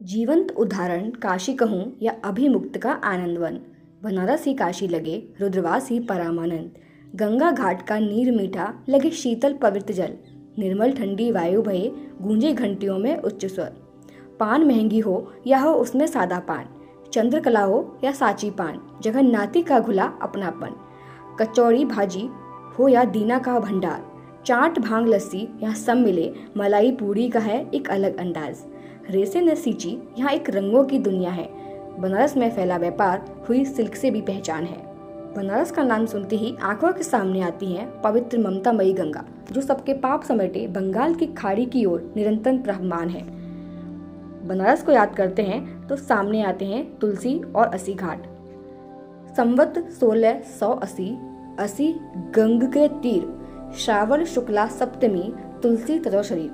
जीवंत उदाहरण काशी कहूँ या अभिमुक्त का आनंदवन। बनारस ही काशी लगे रुद्रवास ही परामानंद। गंगा घाट का नीर मीठा लगे शीतल पवित्र जल। निर्मल ठंडी वायु भये गूंजे घंटियों में उच्च स्वर। पान महँगी हो या हो उसमें सादा पान। चंद्रकला हो या साची पान। जगन्नाथी का घुला अपनापन। कचौड़ी भाजी हो या दीना का भंडार। चाट भाँग लस्सी यहाँ सब मिले। मलाई पूरी का है एक अलग अंदाज। रेसे न सींची, यहाँ एक रंगों की दुनिया है। बनारस में फैला व्यापार, हुई सिल्क से भी पहचान है। बनारस का नाम सुनते ही आँखों के सामने आती है पवित्र ममता मई गंगा, जो सबके पाप समेटे बंगाल की खाड़ी की ओर निरंतर प्रहमान है। बनारस को याद करते हैं तो सामने आते हैं तुलसी और असी घाट। संवत सोलह सौ अस्सी असी गंग के तीर, श्रावण शुक्ला सप्तमी, तुलसी तजो शरीर।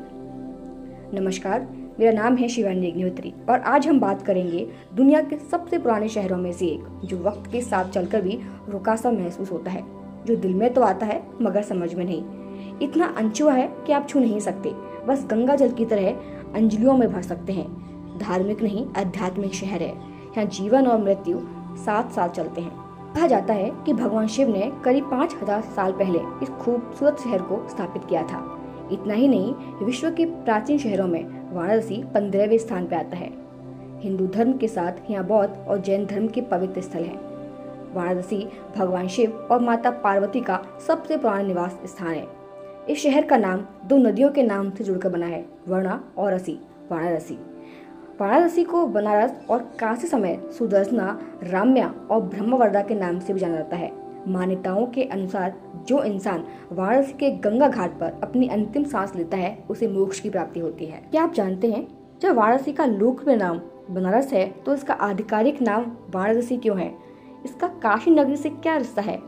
नमस्कार मेरा नाम है शिवानी अग्निहोत्री और आज हम बात करेंगे दुनिया के सबसे पुराने शहरों में से एक, जो वक्त के साथ चलकर भी रुका सा महसूस होता है, जो दिल में तो आता है, मगर समझ में नहीं। इतना अनछुआ है कि आप छू नहीं सकते। बस गंगा जल की तरह अंजलियों में भर सकते हैं। धार्मिक नहीं, आध्यात्मिक शहर है। यहाँ जीवन और मृत्यु साथ साथ चलते हैं। कहा जाता है कि भगवान शिव ने करीब पाँच हज़ार साल पहले इस खूबसूरत शहर को स्थापित किया था। इतना ही नहीं, विश्व के प्राचीन शहरों में वाराणसी पंद्रहवें स्थान पर आता है। हिंदू धर्म के साथ यहाँ बौद्ध और जैन धर्म के पवित्र स्थल है। वाराणसी भगवान शिव और माता पार्वती का सबसे पुराना निवास स्थान है। इस शहर का नाम दो नदियों के नाम से जुड़कर बना है, वर्णा और रसी, वाराणसी। वाराणसी को बनारस और काशी समय सुदर्शना, राम्या और ब्रह्मवर्दा के नाम से भी जाना जाता है। मान्यताओं के अनुसार जो इंसान वाराणसी के गंगा घाट पर अपनी अंतिम सांस लेता है, उसे मोक्ष की प्राप्ति होती है। क्या आप जानते हैं, जब वाराणसी का लोकप्रिय नाम बनारस है तो इसका आधिकारिक नाम वाराणसी क्यों है? इसका काशी नगरी से क्या रिश्ता है?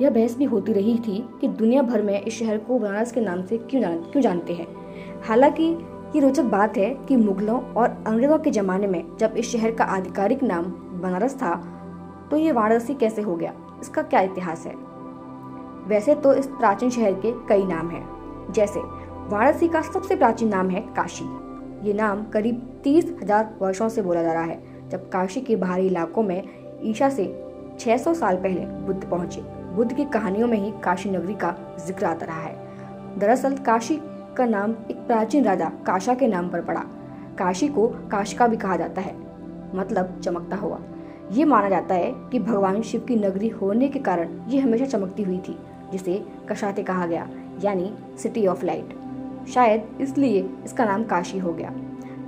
यह बहस भी होती रही थी कि दुनिया भर में इस शहर को बनारस के नाम से क्यों जान, क्यों जानते हैं। हालाँकि, ये रोचक बात है कि मुगलों और अंग्रेज़ों के जमाने में जब इस शहर का आधिकारिक नाम बनारस था तो ये वाराणसी कैसे हो गया? इसका क्या इतिहास है? वैसे तो इस प्राचीन शहर के कई नाम हैं। जैसे, वाराणसी का सबसे प्राचीन नाम है काशी। ये नाम करीब तीस हज़ार वर्षों से बोला जा रहा है, जब काशी के बाहरी इलाकों में ईशा से 600 साल पहले बुद्ध पहुँचे। बुद्ध की कहानियों में ही काशी नगरी का ज़िक्र आता रहा है। दरअसल, काशी का नाम एक प्राचीन राजा काशा के नाम पर पड़ा। काशी को काशिका भी कहा जाता है मतलब चमकता हुआ। ये माना जाता है कि भगवान शिव की नगरी होने के कारण ये हमेशा चमकती हुई थी। जिसे कशाते कहा गया, यानी सिटी ऑफ़ लाइट शायद इसलिए इसका नाम काशी हो गया।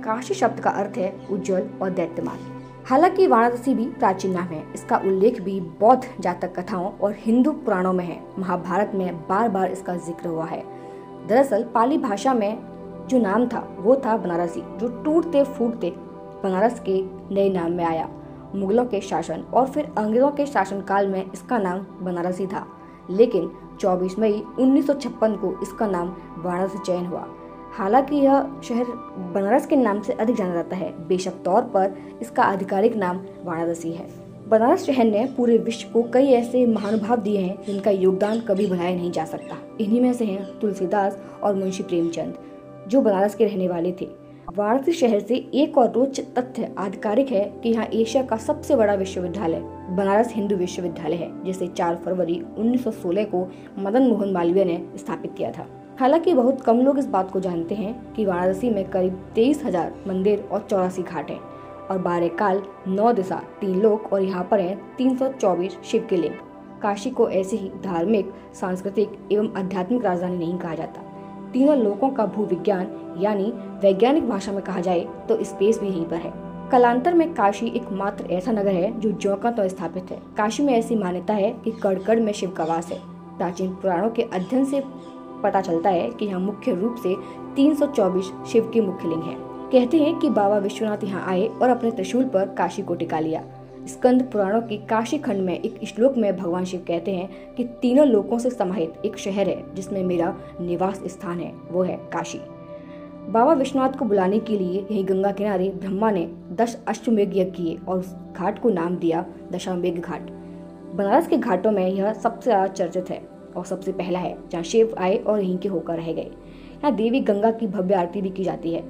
काशी शब्द का अर्थ है उज्जवल और दैत्यमान। हालाँकि वाराणसी भी प्राचीन नाम है। इसका उल्लेख भी बौद्ध जातक कथाओं और हिंदू पुराणों में है। महाभारत में बार बार इसका ज़िक्र हुआ है। दरअसल पाली भाषा में जो नाम था, वो था बनारसी, जो टूटते फूटते बनारस के नए नाम में आया। मुगलों के शासन और फिर अंग्रेज़ों के शासनकाल में इसका नाम बनारसी था। लेकिन 24 मई 1956 को इसका नाम वाराणसी चयन हुआ। हालाँकि यह शहर बनारस के नाम से अधिक जाना जाता है। बेशक तौर पर इसका आधिकारिक नाम वाराणसी है। बनारस शहर ने पूरे विश्व को कई ऐसे महानुभाव दिए हैं जिनका योगदान कभी भुलाया नहीं जा सकता। इन्हीं में से हैं तुलसीदास और मुंशी प्रेमचंद, जो बनारस के रहने वाले थे। वाराणसी शहर से एक और रोच तथ्य आधिकारिक है कि यहाँ एशिया का सबसे बड़ा विश्वविद्यालय, बनारस हिंदू विश्वविद्यालय है, जिसे 4 फरवरी 1916 को मदन मोहन मालवीय ने स्थापित किया था। हालाँकि बहुत कम लोग इस बात को जानते हैं कि वाराणसी में करीब तेईस हज़ार मंदिर और चौरासी घाट हैं और बारह काल नौ दिशा, तीन लोक और यहाँ पर हैं 324 शिव के लिंग। काशी को ऐसे ही धार्मिक, सांस्कृतिक एवं आध्यात्मिक राजधानी नहीं कहा जाता। तीनों लोकों का भूविज्ञान, यानी वैज्ञानिक भाषा में कहा जाए तो स्पेस भी यहीं पर है। कलांतर में काशी एक मात्र ऐसा नगर है जो ज्यो का तो स्थापित है। काशी में ऐसी मान्यता है कि कड़कड़ में शिव का वास है। प्राचीन पुराणों के अध्ययन से पता चलता है कि यहाँ मुख्य रूप से 324 शिव के मुख्य लिंग हैं। कहते हैं कि बाबा विश्वनाथ यहाँ आए और अपने त्रिशूल पर काशी को टिका लिया। स्कंद पुराणों की काशी खंड में एक श्लोक में भगवान शिव कहते हैं कि तीनों लोकों से समाहित एक शहर है, जिसमें मेरा निवास स्थान है, वो है काशी। बाबा विश्वनाथ को बुलाने के लिए यही गंगा किनारे ब्रह्मा ने दस अश्वमेघ यज्ञ किए और उस घाट को नाम दिया दशामेघ घाट। बनारस के घाटों में यह सबसे ज़्यादा चर्चित है और सबसे पहला है, जहाँ शिव आए और यहीं के होकर रह गए। यहाँ देवी गंगा की भव्य आरती भी की जाती है।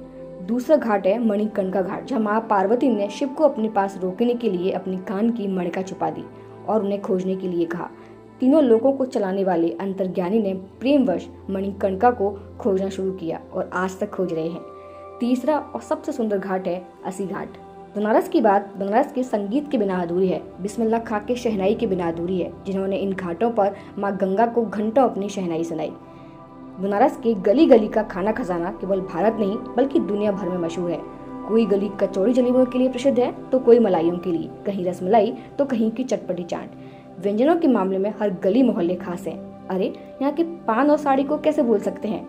दूसरा घाट है मणिकर्णिका घाट, जहाँ माँ पार्वती ने शिव को अपने पास रोकने के लिए अपनी कान की मणिका छुपा दी और उन्हें खोजने के लिए कहा। तीनों लोगों को चलाने वाले अंतर्ज्ञानी ने प्रेमवश मणिकर्णिका को खोजना शुरू किया और आज तक खोज रहे हैं। तीसरा और सबसे सुंदर घाट है असी घाट। बनारस की बात बनारस के संगीत के बिना अधूरी है, बिस्मिल्लाह खां के शहनाई के बिना अधूरी है, जिन्होंने इन घाटों पर माँ गंगा को घंटों अपनी शहनाई सुनाई। बनारस के गली गली का खाना खजाना केवल भारत नहीं, बल्कि दुनिया भर में मशहूर है। कोई गली कचौड़ी जलेबियों के लिए प्रसिद्ध है तो कोई मलाइयों के लिए। कहीं रसमलाई तो कहीं की चटपटी चाट। व्यंजनों के मामले में हर गली मोहल्ले खास है। अरे, यहाँ के पान और साड़ी को कैसे भूल सकते हैं?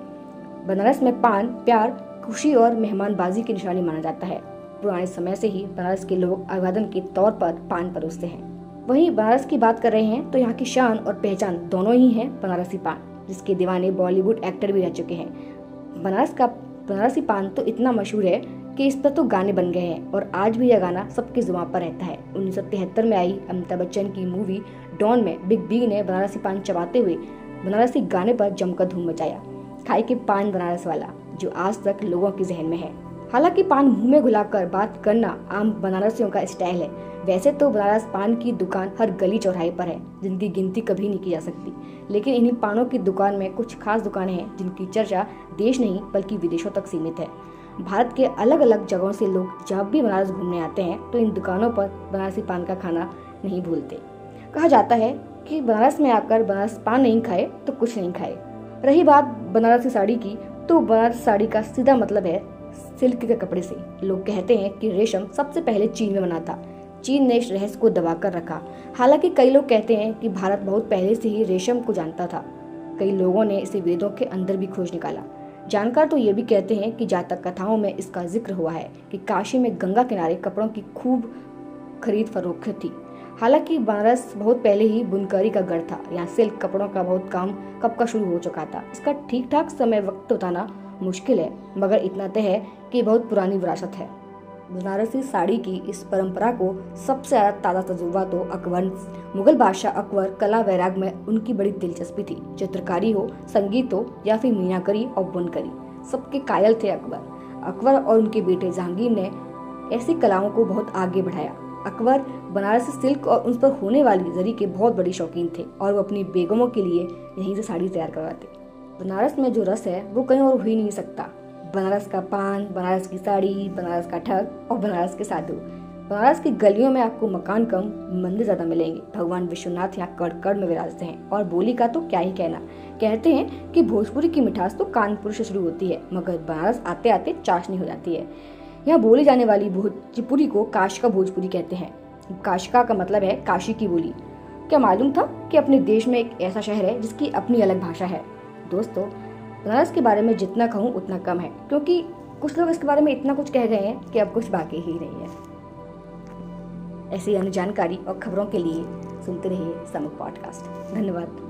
बनारस में पान, प्यार, खुशी और मेहमानबाजी की निशानी माना जाता है। पुराने समय से ही बनारस के लोग अभिवादन के तौर पर पान परोसते हैं। वहीं बनारस की बात कर रहे हैं तो यहाँ की शान और पहचान दोनों ही है बनारसी पान। जिसके दीवाने बॉलीवुड एक्टर भी रह चुके हैं। बनारस का बनारसी पान तो इतना मशहूर है कि इस पर तो गाने बन गए हैं और आज भी यह गाना सबके ज़ुबान पर रहता है। उन्नीस सौ तिहत्तर में आई अमिताभ बच्चन की मूवी डॉन में बिग बी ने बनारसी पान चबाते हुए बनारसी गाने पर जमकर धूम मचाया। खाई के पान बनारस वाला, जो आज तक लोगों के जहन में है। हालाँकि पान मुँह में घुलाकर बात करना आम बनारसियों का स्टाइल है। वैसे तो बनारस पान की दुकान हर गली चौराहे पर है, जिनकी गिनती कभी नहीं की जा सकती। लेकिन इन्हीं पानों की दुकान में कुछ खास दुकानें हैं, जिनकी चर्चा देश नहीं, बल्कि विदेशों तक सीमित है। भारत के अलग अलग जगहों से लोग जब भी बनारस घूमने आते हैं तो इन दुकानों पर बनारसी पान का खाना नहीं भूलते। कहा जाता है कि बनारस में आकर बनारस पान नहीं खाए तो कुछ नहीं खाए। रही बात बनारसी साड़ी की तो बनारस साड़ी का सीधा मतलब है सिल्क के कपड़े से। लोग कहते हैं कि रेशम सबसे पहले चीन में बना था। चीन ने इस रहस्य को दबा कर रखा। हालाँकि कई लोग कहते हैं कि भारत बहुत पहले से ही रेशम को जानता था। कई लोगों ने इसे वेदों के अंदर भी खोज निकाला। जानकार तो ये भी कहते हैं कि जातक कथाओं में इसका ज़िक्र हुआ है कि काशी में गंगा किनारे कपड़ों की खूब खरीद फरोख्त थी। हालाँकि बनारस बहुत पहले ही बुनकरी का गढ़ था। यहाँ सिल्क कपड़ों का बहुत काम कब का शुरू हो चुका था? इसका ठीक ठाक समय वक्त बताना मुश्किल है, मगर इतना तय है कि बहुत पुरानी विरासत है। बनारसी साड़ी की इस परंपरा को सबसे ज़्यादा ताज़ा तजुर्बा तो अकबर, मुगल बादशाह अकबर कला वैराग में उनकी बड़ी दिलचस्पी थी। चित्रकारी हो, संगीत हो, या फिर मीनाकरी और बुनकरी, सबके कायल थे अकबर। अकबर और उनके बेटे जहांगीर ने ऐसी कलाओं को बहुत आगे बढ़ाया। अकबर बनारसी सिल्क और उन पर होने वाली जरी के बहुत बड़े शौकीन थे और वो अपनी बेगमों के लिए यहीं से साड़ी तैयार करवाते। बनारस में जो रस है, वो कहीं और हो ही नहीं सकता। बनारस का पान, बनारस की साड़ी, बनारस का ठग और बनारस के साधु। बनारस की गलियों में आपको मकान कम, मंदिर ज़्यादा मिलेंगे। भगवान विश्वनाथ यहाँ कड़ कड़ में विराजते हैं। और बोली का तो क्या ही कहना। कहते हैं कि भोजपुरी की मिठास तो कानपुर से शुरू होती है, मगर बनारस आते आते चाशनी हो जाती है। यहाँ बोली जाने वाली भोजपुरी को काशिका भोजपुरी कहते हैं। काशिका का मतलब है काशी की बोली। क्या मालूम था कि अपने देश में एक ऐसा शहर है जिसकी अपनी अलग भाषा है? दोस्तों बनारस के बारे में जितना कहूँ उतना कम है, क्योंकि कुछ लोग इसके बारे में इतना कुछ कह गए हैं कि अब कुछ बाकी ही नहीं है। ऐसी अन्य जानकारी और खबरों के लिए सुनते रहिए समुख पॉडकास्ट। धन्यवाद।